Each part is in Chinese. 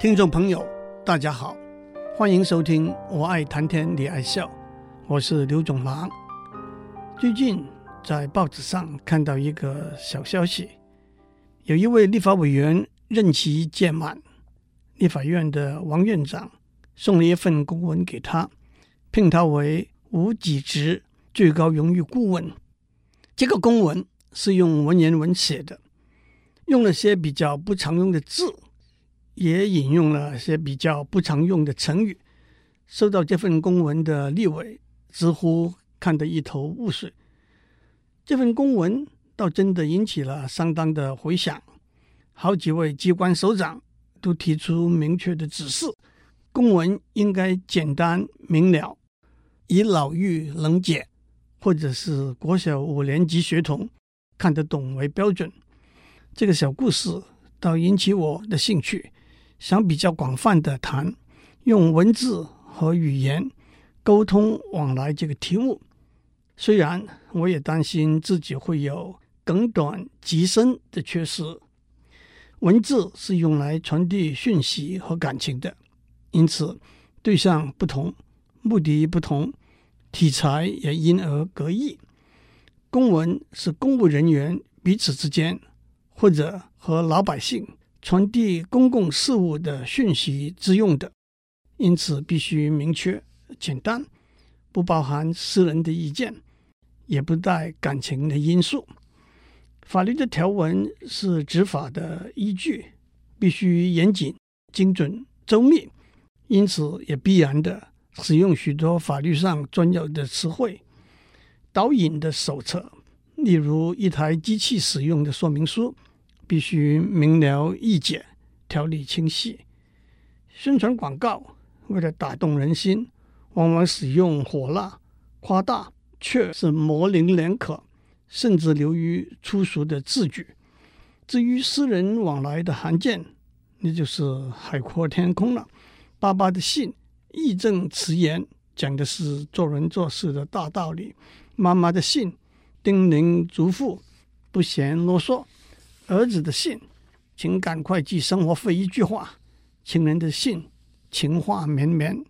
听众朋友，大家好，欢迎收听《我爱谈天你爱笑》，我是刘总郎。最近在报纸上看到一个小消息，有一位立法委员任期届满，立法院的王院长送了一份公文给他，聘他为无给职最高荣誉顾问。这个公文是用文言文写的，用了些比较不常用的字。也引用了些比较不常用的成语，收到这份公文的立委直呼看得一头雾水。这份公文倒真的引起了相当的回响，好几位机关首长都提出明确的指示，公文应该简单明了，以老妪能解或者是国小五年级学童看得懂为标准。这个小故事倒引起我的兴趣。想比较广泛的谈用文字和语言沟通往来这个题目，虽然我也担心自己会有梗短极深的缺失。文字是用来传递讯息和感情的，因此对象不同，目的不同，题材也因而各异。公文是公务人员彼此之间，或者和老百姓。传递公共事务的讯息之用的，因此必须明确、简单，不包含私人的意见，也不带感情的因素。法律的条文是执法的依据，必须严谨、精准、周密，因此也必然的使用许多法律上专有的词汇。导引的手册，例如一台机器使用的说明书。必须明了易解，条理清晰。宣传广告为了打动人心，往往使用火辣、夸大，却是模棱两可，甚至流于粗俗的字句。至于私人往来的函件，那就是海阔天空了。爸爸的信义正辞严，讲的是做人做事的大道理；妈妈的信叮咛嘱咐，不嫌啰嗦。儿子的信，请赶快寄生活费一句话；情人的信，情话绵绵；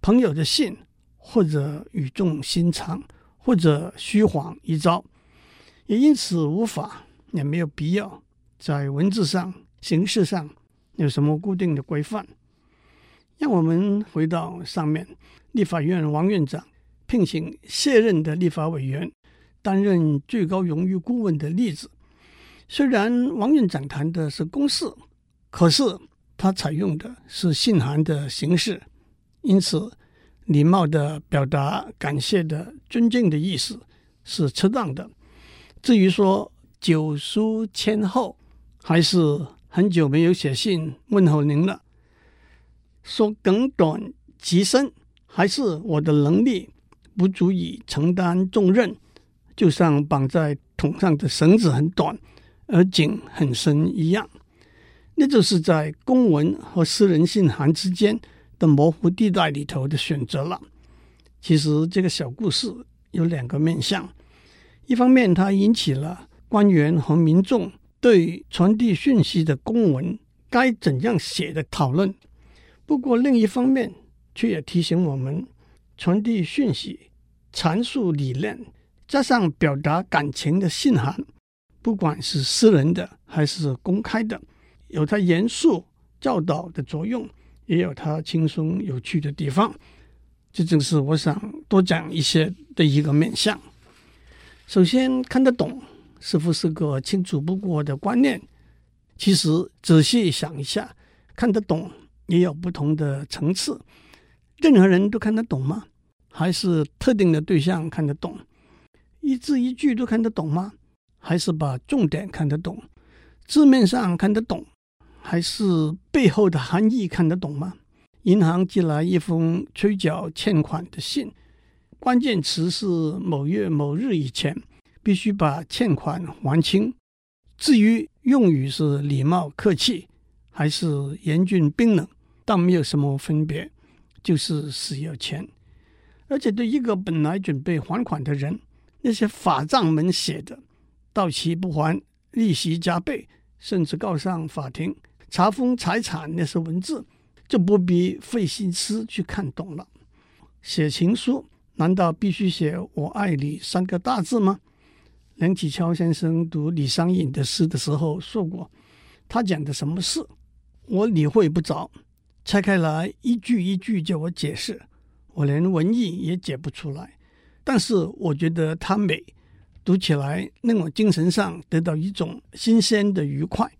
朋友的信，或者语重心长，或者虚晃一招。也因此无法，也没有必要在文字上、形式上有什么固定的规范。让我们回到上面，立法院王院长聘请卸任的立法委员担任最高荣誉顾问的例子。虽然王院长谈的是公事，可是他采用的是信函的形式，因此礼貌的表达感谢的尊敬的意思是恰当的。至于说久疏千厚，还是很久没有写信问候您了，说耿短极深，还是我的能力不足以承担重任，就像绑在桶上的绳子很短。而井很深一样，那就是在公文和私人信函之间的模糊地带里头的选择了。其实这个小故事有两个面向：一方面，它引起了官员和民众对传递讯息的公文该怎样写的讨论；不过另一方面，却也提醒我们，传递讯息、阐述理念，加上表达感情的信函。不管是私人的还是公开的，有它严肃教导的作用，也有它轻松有趣的地方。这正是我想多讲一些的一个面向。首先，看得懂似乎是个清楚不过的观念。其实仔细想一下，看得懂也有不同的层次。任何人都看得懂吗？还是特定的对象看得懂？一字一句都看得懂吗？还是把重点看得懂，字面上看得懂，还是背后的含义看得懂吗？银行寄来一封催缴欠款的信，关键词是某月某日以前必须把欠款还清。至于用语是礼貌客气，还是严峻冰冷，倒没有什么分别，就是死要钱。而且对一个本来准备还款的人，那些法杖们写的。到期不还，利息加倍，甚至告上法庭查封财产，那些文字就不必费心思去看懂了。写情书难道必须写“我爱你”三个大字吗？梁启超先生读李商隐的诗的时候说过，他讲的什么事，我理会不着，拆开来一句一句叫我解释，我连文意也解不出来。但是我觉得它美，读起来令我精神上得到一种新鲜的愉快。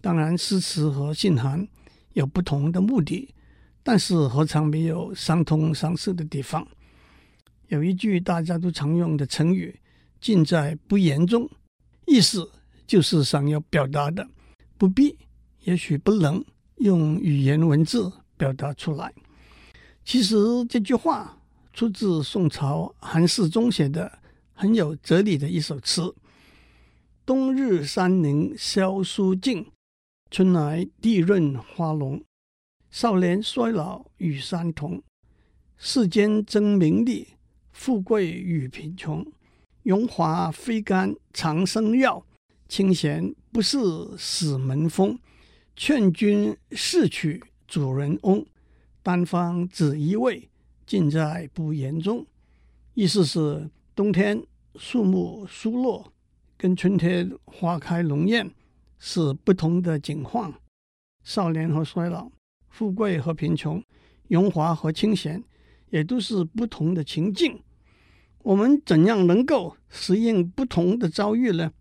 当然，诗词和信函有不同的目的。但是何尝没有相通相似的地方？有一句大家都常用的成语“尽在不言中”，意思就是想要表达的不必，也许不能用语言文字表达出来。其实这句话出自宋朝韩世忠写的很有哲理的一首词：“冬日山林萧疏静，春来地润花浓。”少年衰老与山同，世间争名利，富贵与贫穷。荣华非干长生药，清闲不是死门风。劝君试取主人翁，单方只一味，尽在不言中。意思是冬天树木疏落，跟春天花开浓艳是不同的景况。少年和衰老。富贵和贫穷，荣华和清闲，也都是不同的情境。我们怎样能够适应不同的遭遇呢？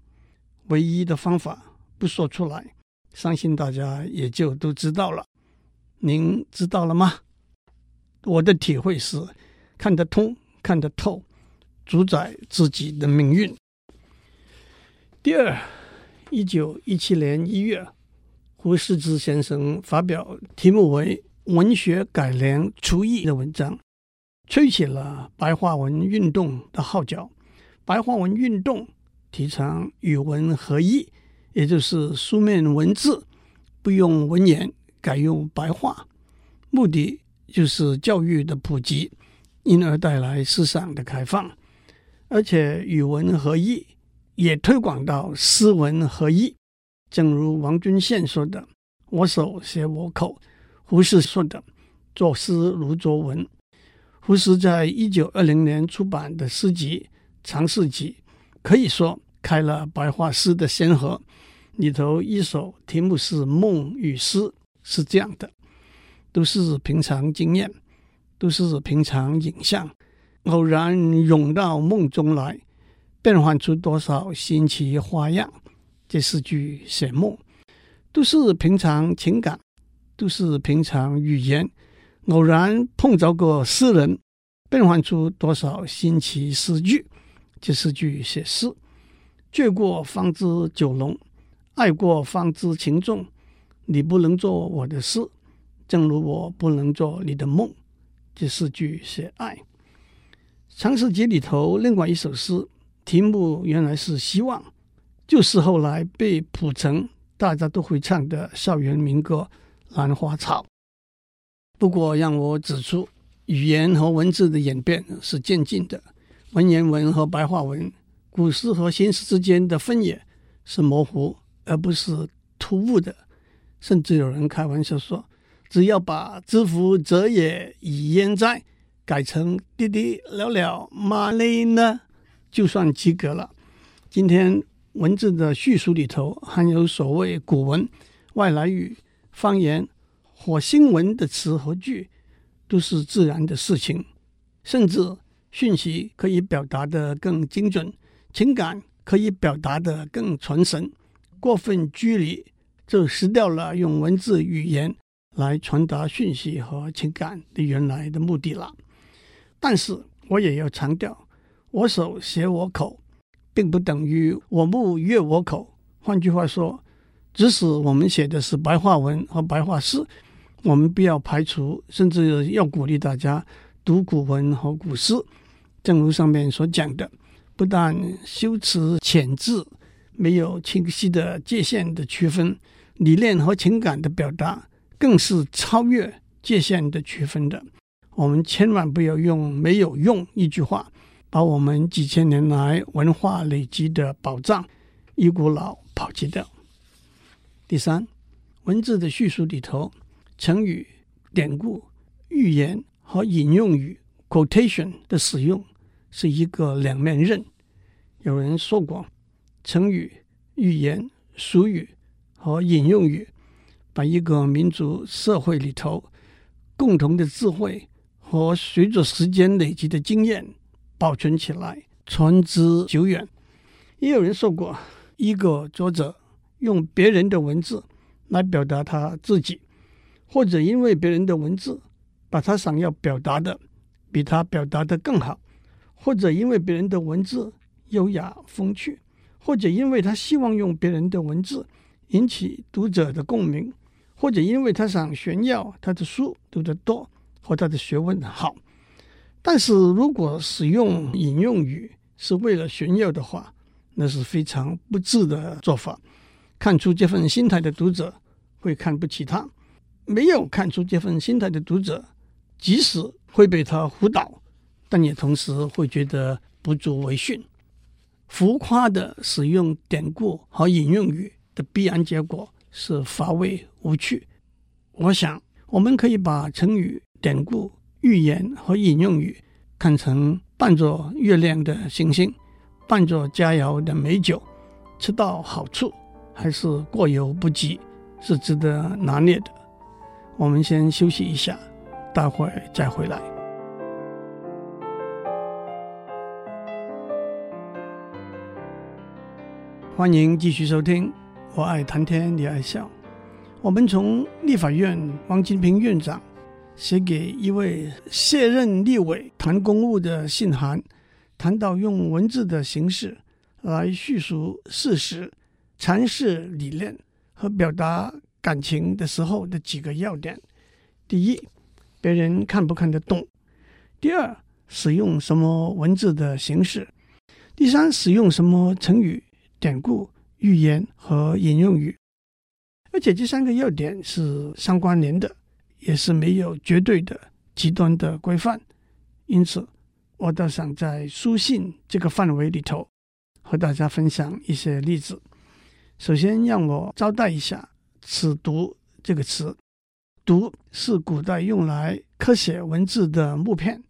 唯一的方法不说出来，相信大家也就都知道了。您知道了吗？我的体会是，看得通，看得透，主宰自己的命运。第二，一九一七年一月。胡适之先生发表题目为《文学改良刍议》的文章，吹起了白话文运动的号角。白话文运动提倡语文合一，也就是书面文字不用文言，改用白话，目的就是教育的普及，因而带来思想的开放。而且语文合一也推广到诗文合一。正如王君宪说的：“我手写我口。”胡适说的：“作诗如作文。”胡适在一九二零年出版的诗集《尝试集》，可以说开了白话诗的先河。里头一首题目是《梦与诗》，是这样的：都是平常经验，都是平常影像，偶然涌到梦中来，变换出多少新奇花样。这四句写梦，都是平常情感，都是平常语言。偶然碰着个诗人，变换出多少新奇诗句。这四句写诗，醉过方知酒浓，爱过方知情重。你不能做我的诗，正如我不能做你的梦。这四句写爱。尝试集里头另外一首诗，题目原来是希望。就是后来被谱成大家都会唱的校园民歌《兰花草》。不过，让我指出，语言和文字的演变是渐进的，文言文和白话文、古诗和新诗之间的分野是模糊而不是突兀的。甚至有人开玩笑说，只要把“知乎者也，已焉哉”改成“滴滴了了，妈嘞呢”，就算及格了。今天。文字的叙述里头含有所谓古文、外来语、方言或新文的词和句，都是自然的事情。甚至讯息可以表达得更精准，情感可以表达得更传神。过分拘泥，就失掉了用文字语言来传达讯息和情感的原来的目的了。但是我也要强调，我手写我口。并不等于我目阅我口。换句话说，即使我们写的是白话文和白话诗，我们不要排除，甚至要鼓励大家读古文和古诗。正如上面所讲的，不但修辞遣字没有清晰的界限的区分，理念和情感的表达更是超越界限的区分的。我们千万不要用“没有用”一句话。把我们几千年来文化累积的宝藏一股脑抛弃掉。第三，文字的叙述里头，成语典故、寓言和引用语 （quotation） 的使用是一个两面刃。有人说过，成语、寓言、俗语和引用语把一个民族社会里头共同的智慧和随着时间累积的经验保存起来，传之久远。也有人说过，一个作者用别人的文字来表达他自己，或者因为别人的文字把他想要表达的比他表达的更好，或者因为别人的文字优雅风趣，或者因为他希望用别人的文字引起读者的共鸣，或者因为他想炫耀他的书读得多或他的学问好。但是如果使用引用语是为了炫耀的话，那是非常不智的做法。看出这份心态的读者会看不起他；没有看出这份心态的读者，即使会被他唬倒，但也同时会觉得不足为训。浮夸的使用典故和引用语的必然结果是乏味无趣。我想，我们可以把成语、典故、寓言和引用语看成伴着月亮的星星。伴着佳肴的美酒，吃到好处还是过犹不及，是值得拿捏的。我们先休息一下，待会儿再回来。欢迎继续收听，我爱谈天，你爱笑。我们从立法院王金平院长写给一位卸任立委谈公务的信函。谈到用文字的形式来叙述事实、阐释理念和表达感情的时候的几个要点：第一，别人看不看得懂；第二，使用什么文字的形式；第三，使用什么成语、典故、寓言和引用语。而且这三个要点是相关联的，也是没有绝对的极端的规范，因此。我倒想在书信这个范围里头和大家分享一些例子。首先，让我招待一下“尺牘”这个词，“牘”是古代用来刻写文字的木片，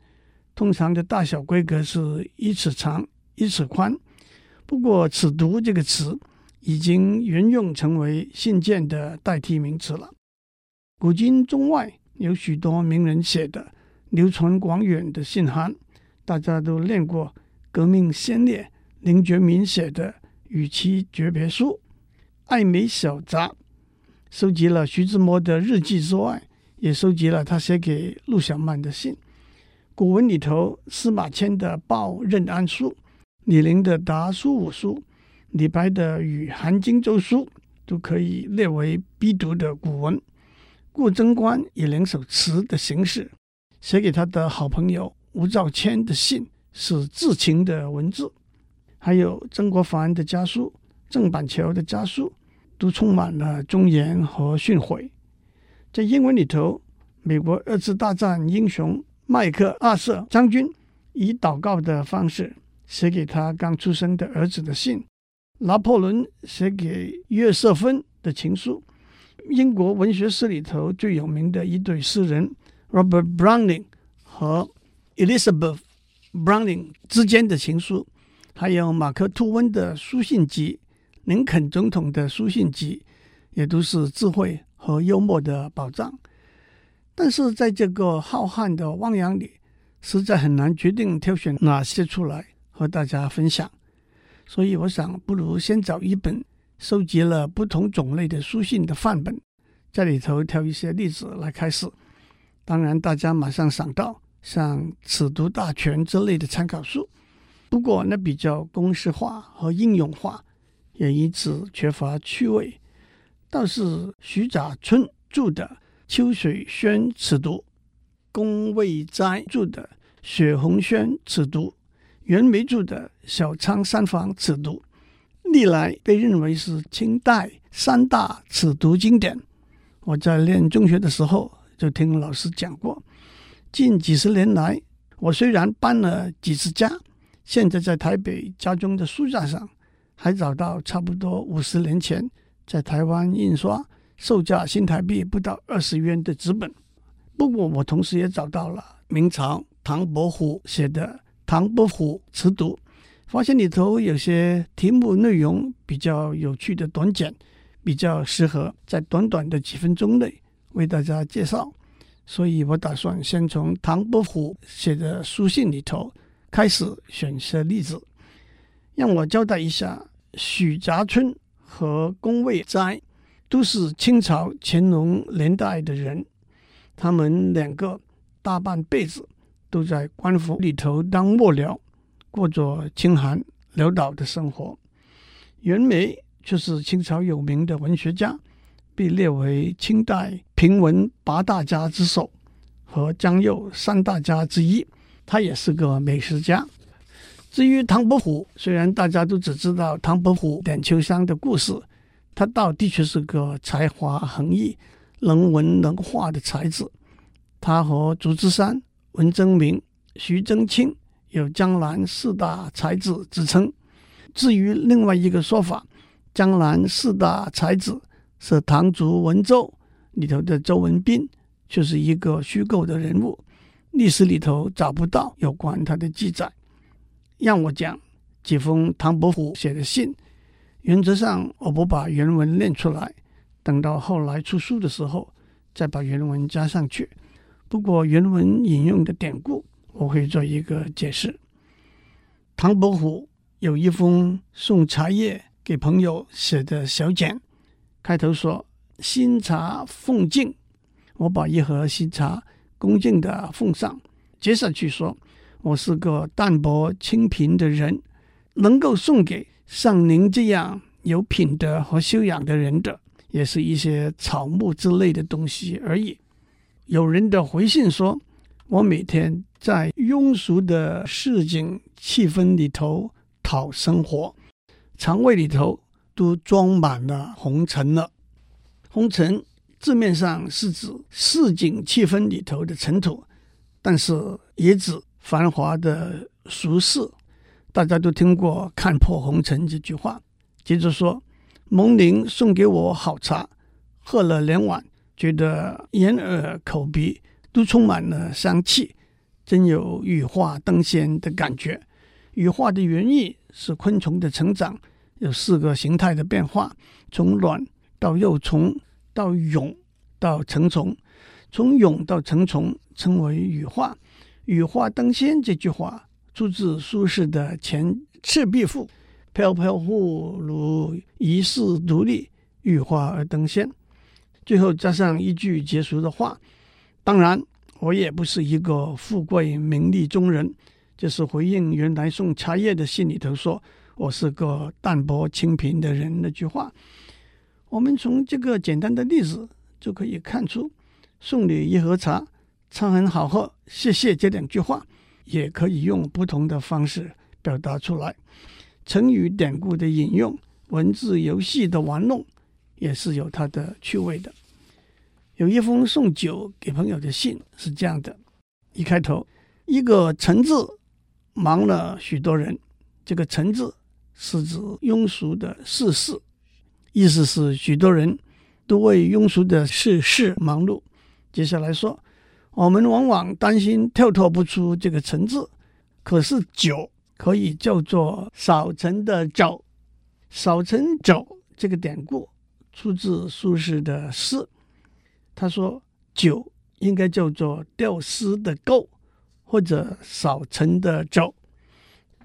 通常的大小规格是一尺长、一尺宽。不过，“尺牘”这个词已经沿用成为信件的代替名词了。古今中外有许多名人写的、流传广远的信函。大家都念过革命先烈林觉民写的《与妻诀别书》，爱美小札收集了徐志摩的日记之外，也收集了他写给陆小曼的信。古文里头，司马迁的《报任安书》，李陵的《答苏武书》，李白的《与韩荆州书》，都可以列为必读的古文。顾贞观以两首词的形式写给他的好朋友。吴兆谦的信是至情的文字，还有曾国藩的家书、郑板桥的家书，都充满了忠言和训诲。在英文里头，美国二次大战英雄麦克阿瑟将军以祷告的方式写给他刚出生的儿子的信；拿破仑写给约瑟芬的情书；英国文学史里头最有名的一对诗人 Robert Browning 和 Elizabeth Browning 之间的情书，还有马克吐温的书信集、林肯总统的书信集，也都是智慧和幽默的宝藏。但是在这个浩瀚的汪洋里，实在很难决定挑选哪些出来和大家分享。所以我想，不如先找一本收集了不同种类的书信的范本，在里头挑一些例子来开始。当然，大家马上想到。像《尺牍大全》之类的参考书，不过那比较公式化和应用化，也因此缺乏趣味。倒是徐杂春著的《秋水轩尺牍》，龚卫斋著的《雪红轩尺牍》，袁枚著的《小仓山房尺牍》，历来被认为是清代三大尺牍经典。我在念中学的时候就听老师讲过。近几十年来，我虽然搬了几次家，现在在台北家中的书架上，还找到差不多五十年前在台湾印刷、售价新台币不到二十元的纸本，不过我同时也找到了明朝唐伯虎写的《唐伯虎词读》，发现里头有些题目内容比较有趣的短简，比较适合在短短的几分钟内为大家介绍。所以我打算先从唐伯虎写的书信里头开始选些例子，让我交代一下。许家春和龚卫斋都是清朝乾隆年代的人，他们两个大半辈子都在官府里头当幕僚，过着清寒潦倒的生活。袁枚却是清朝有名的文学家。被列为清代评文八大家之首和江右三大家之一，他也是个美食家。至于唐伯虎，虽然大家都只知道唐伯虎点秋香的故事，他倒的确是个才华横溢、能文能画的才子。他和祝枝山、文征明、徐祯卿有江南四大才子之称。至于另外一个说法，江南四大才子。是唐族文州里头的周文斌，就是一个虚构的人物，历史里头找不到有关他的记载。让我讲几封唐伯虎写的信，原则上我不把原文念出来，等到后来出书的时候再把原文加上去。不过原文引用的典故，我会做一个解释。唐伯虎有一封送茶叶给朋友写的小简。开头说新茶奉敬，我把一盒新茶恭敬的奉上。接下去说，我是个淡泊清贫的人，能够送给像您这样有品德和修养的人的，也是一些草木之类的东西而已。有人的回信说，我每天在庸俗的市井气氛里头讨生活，肠胃里头。都装满了红尘了。红尘字面上是指市井气氛里头的尘土，但是也指繁华的俗世。大家都听过“看破红尘”这句话。接着说，蒙您送给我好茶，喝了两碗，觉得眼耳口鼻都充满了香气，真有羽化登仙的感觉。羽化的原意是昆虫的成长。有四个形态的变化：从卵到幼虫，到蛹，到成虫。从蛹到成虫称为羽化。羽化登仙这句话出自苏轼的《前赤壁赋》：“飘飘忽如遗世独立，羽化而登仙。”最后加上一句结束的话：“当然，我也不是一个富贵名利中人。”这是回应原来送茶叶的信里头说。我是个淡泊清贫的人。那句话，我们从这个简单的例子就可以看出，送你一盒茶，茶很好喝，谢谢这两句话，也可以用不同的方式表达出来。成语典故的引用，文字游戏的玩弄，也是有它的趣味的。有一封送酒给朋友的信是这样的：一开头，一个“陈”字，忙了许多人。这个“陈”字。是指庸俗的世事，意思是许多人都为庸俗的世事忙碌。接下来说，我们往往担心跳脱不出这个“陈”字，可是酒可以叫做少陈的酒。少陈酒这个典故出自苏轼的诗，他说酒应该叫做吊丝的垢，或者少陈的酒。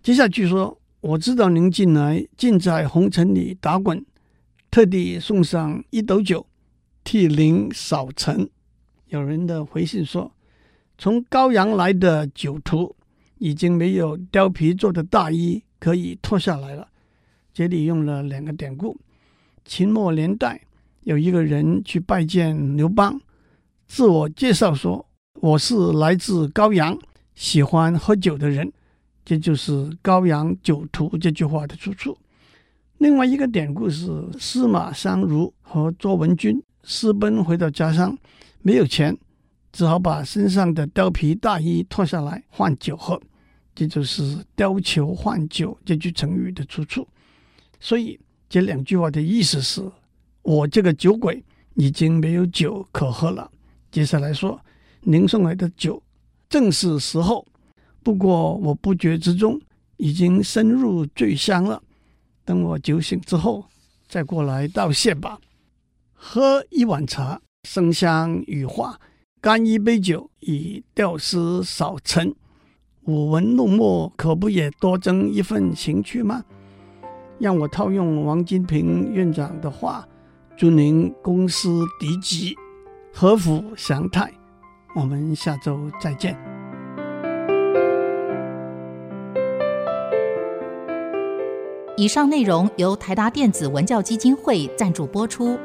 接下去说。我知道您近来尽在红尘里打滚，特地送上一斗酒，替您扫尘。有人的回信说，从高阳来的酒徒已经没有貂皮做的大衣可以脱下来了。这里用了两个典故。秦末年代，有一个人去拜见刘邦，自我介绍说：“我是来自高阳，喜欢喝酒的人。”这就是“高阳酒徒”这句话的出处。另外一个典故是司马相如和卓文君私奔回到家乡，没有钱，只好把身上的貂皮大衣脱下来换酒喝。这就是“貂裘换酒”这句成语的出处。所以这两句话的意思是：我这个酒鬼已经没有酒可喝了。接下来说，您送来的酒正是时候。不过我不觉之中已经深入醉乡了。等我酒醒之后，再过来道谢吧。喝一碗茶，生香羽化；干一杯酒，以吊丝扫尘。舞文弄墨，可不也多增一份情趣吗？让我套用王金平院长的话，祝您公司迪吉，和福祥泰。我们下周再见。以上内容由台达电子文教基金会赞助播出。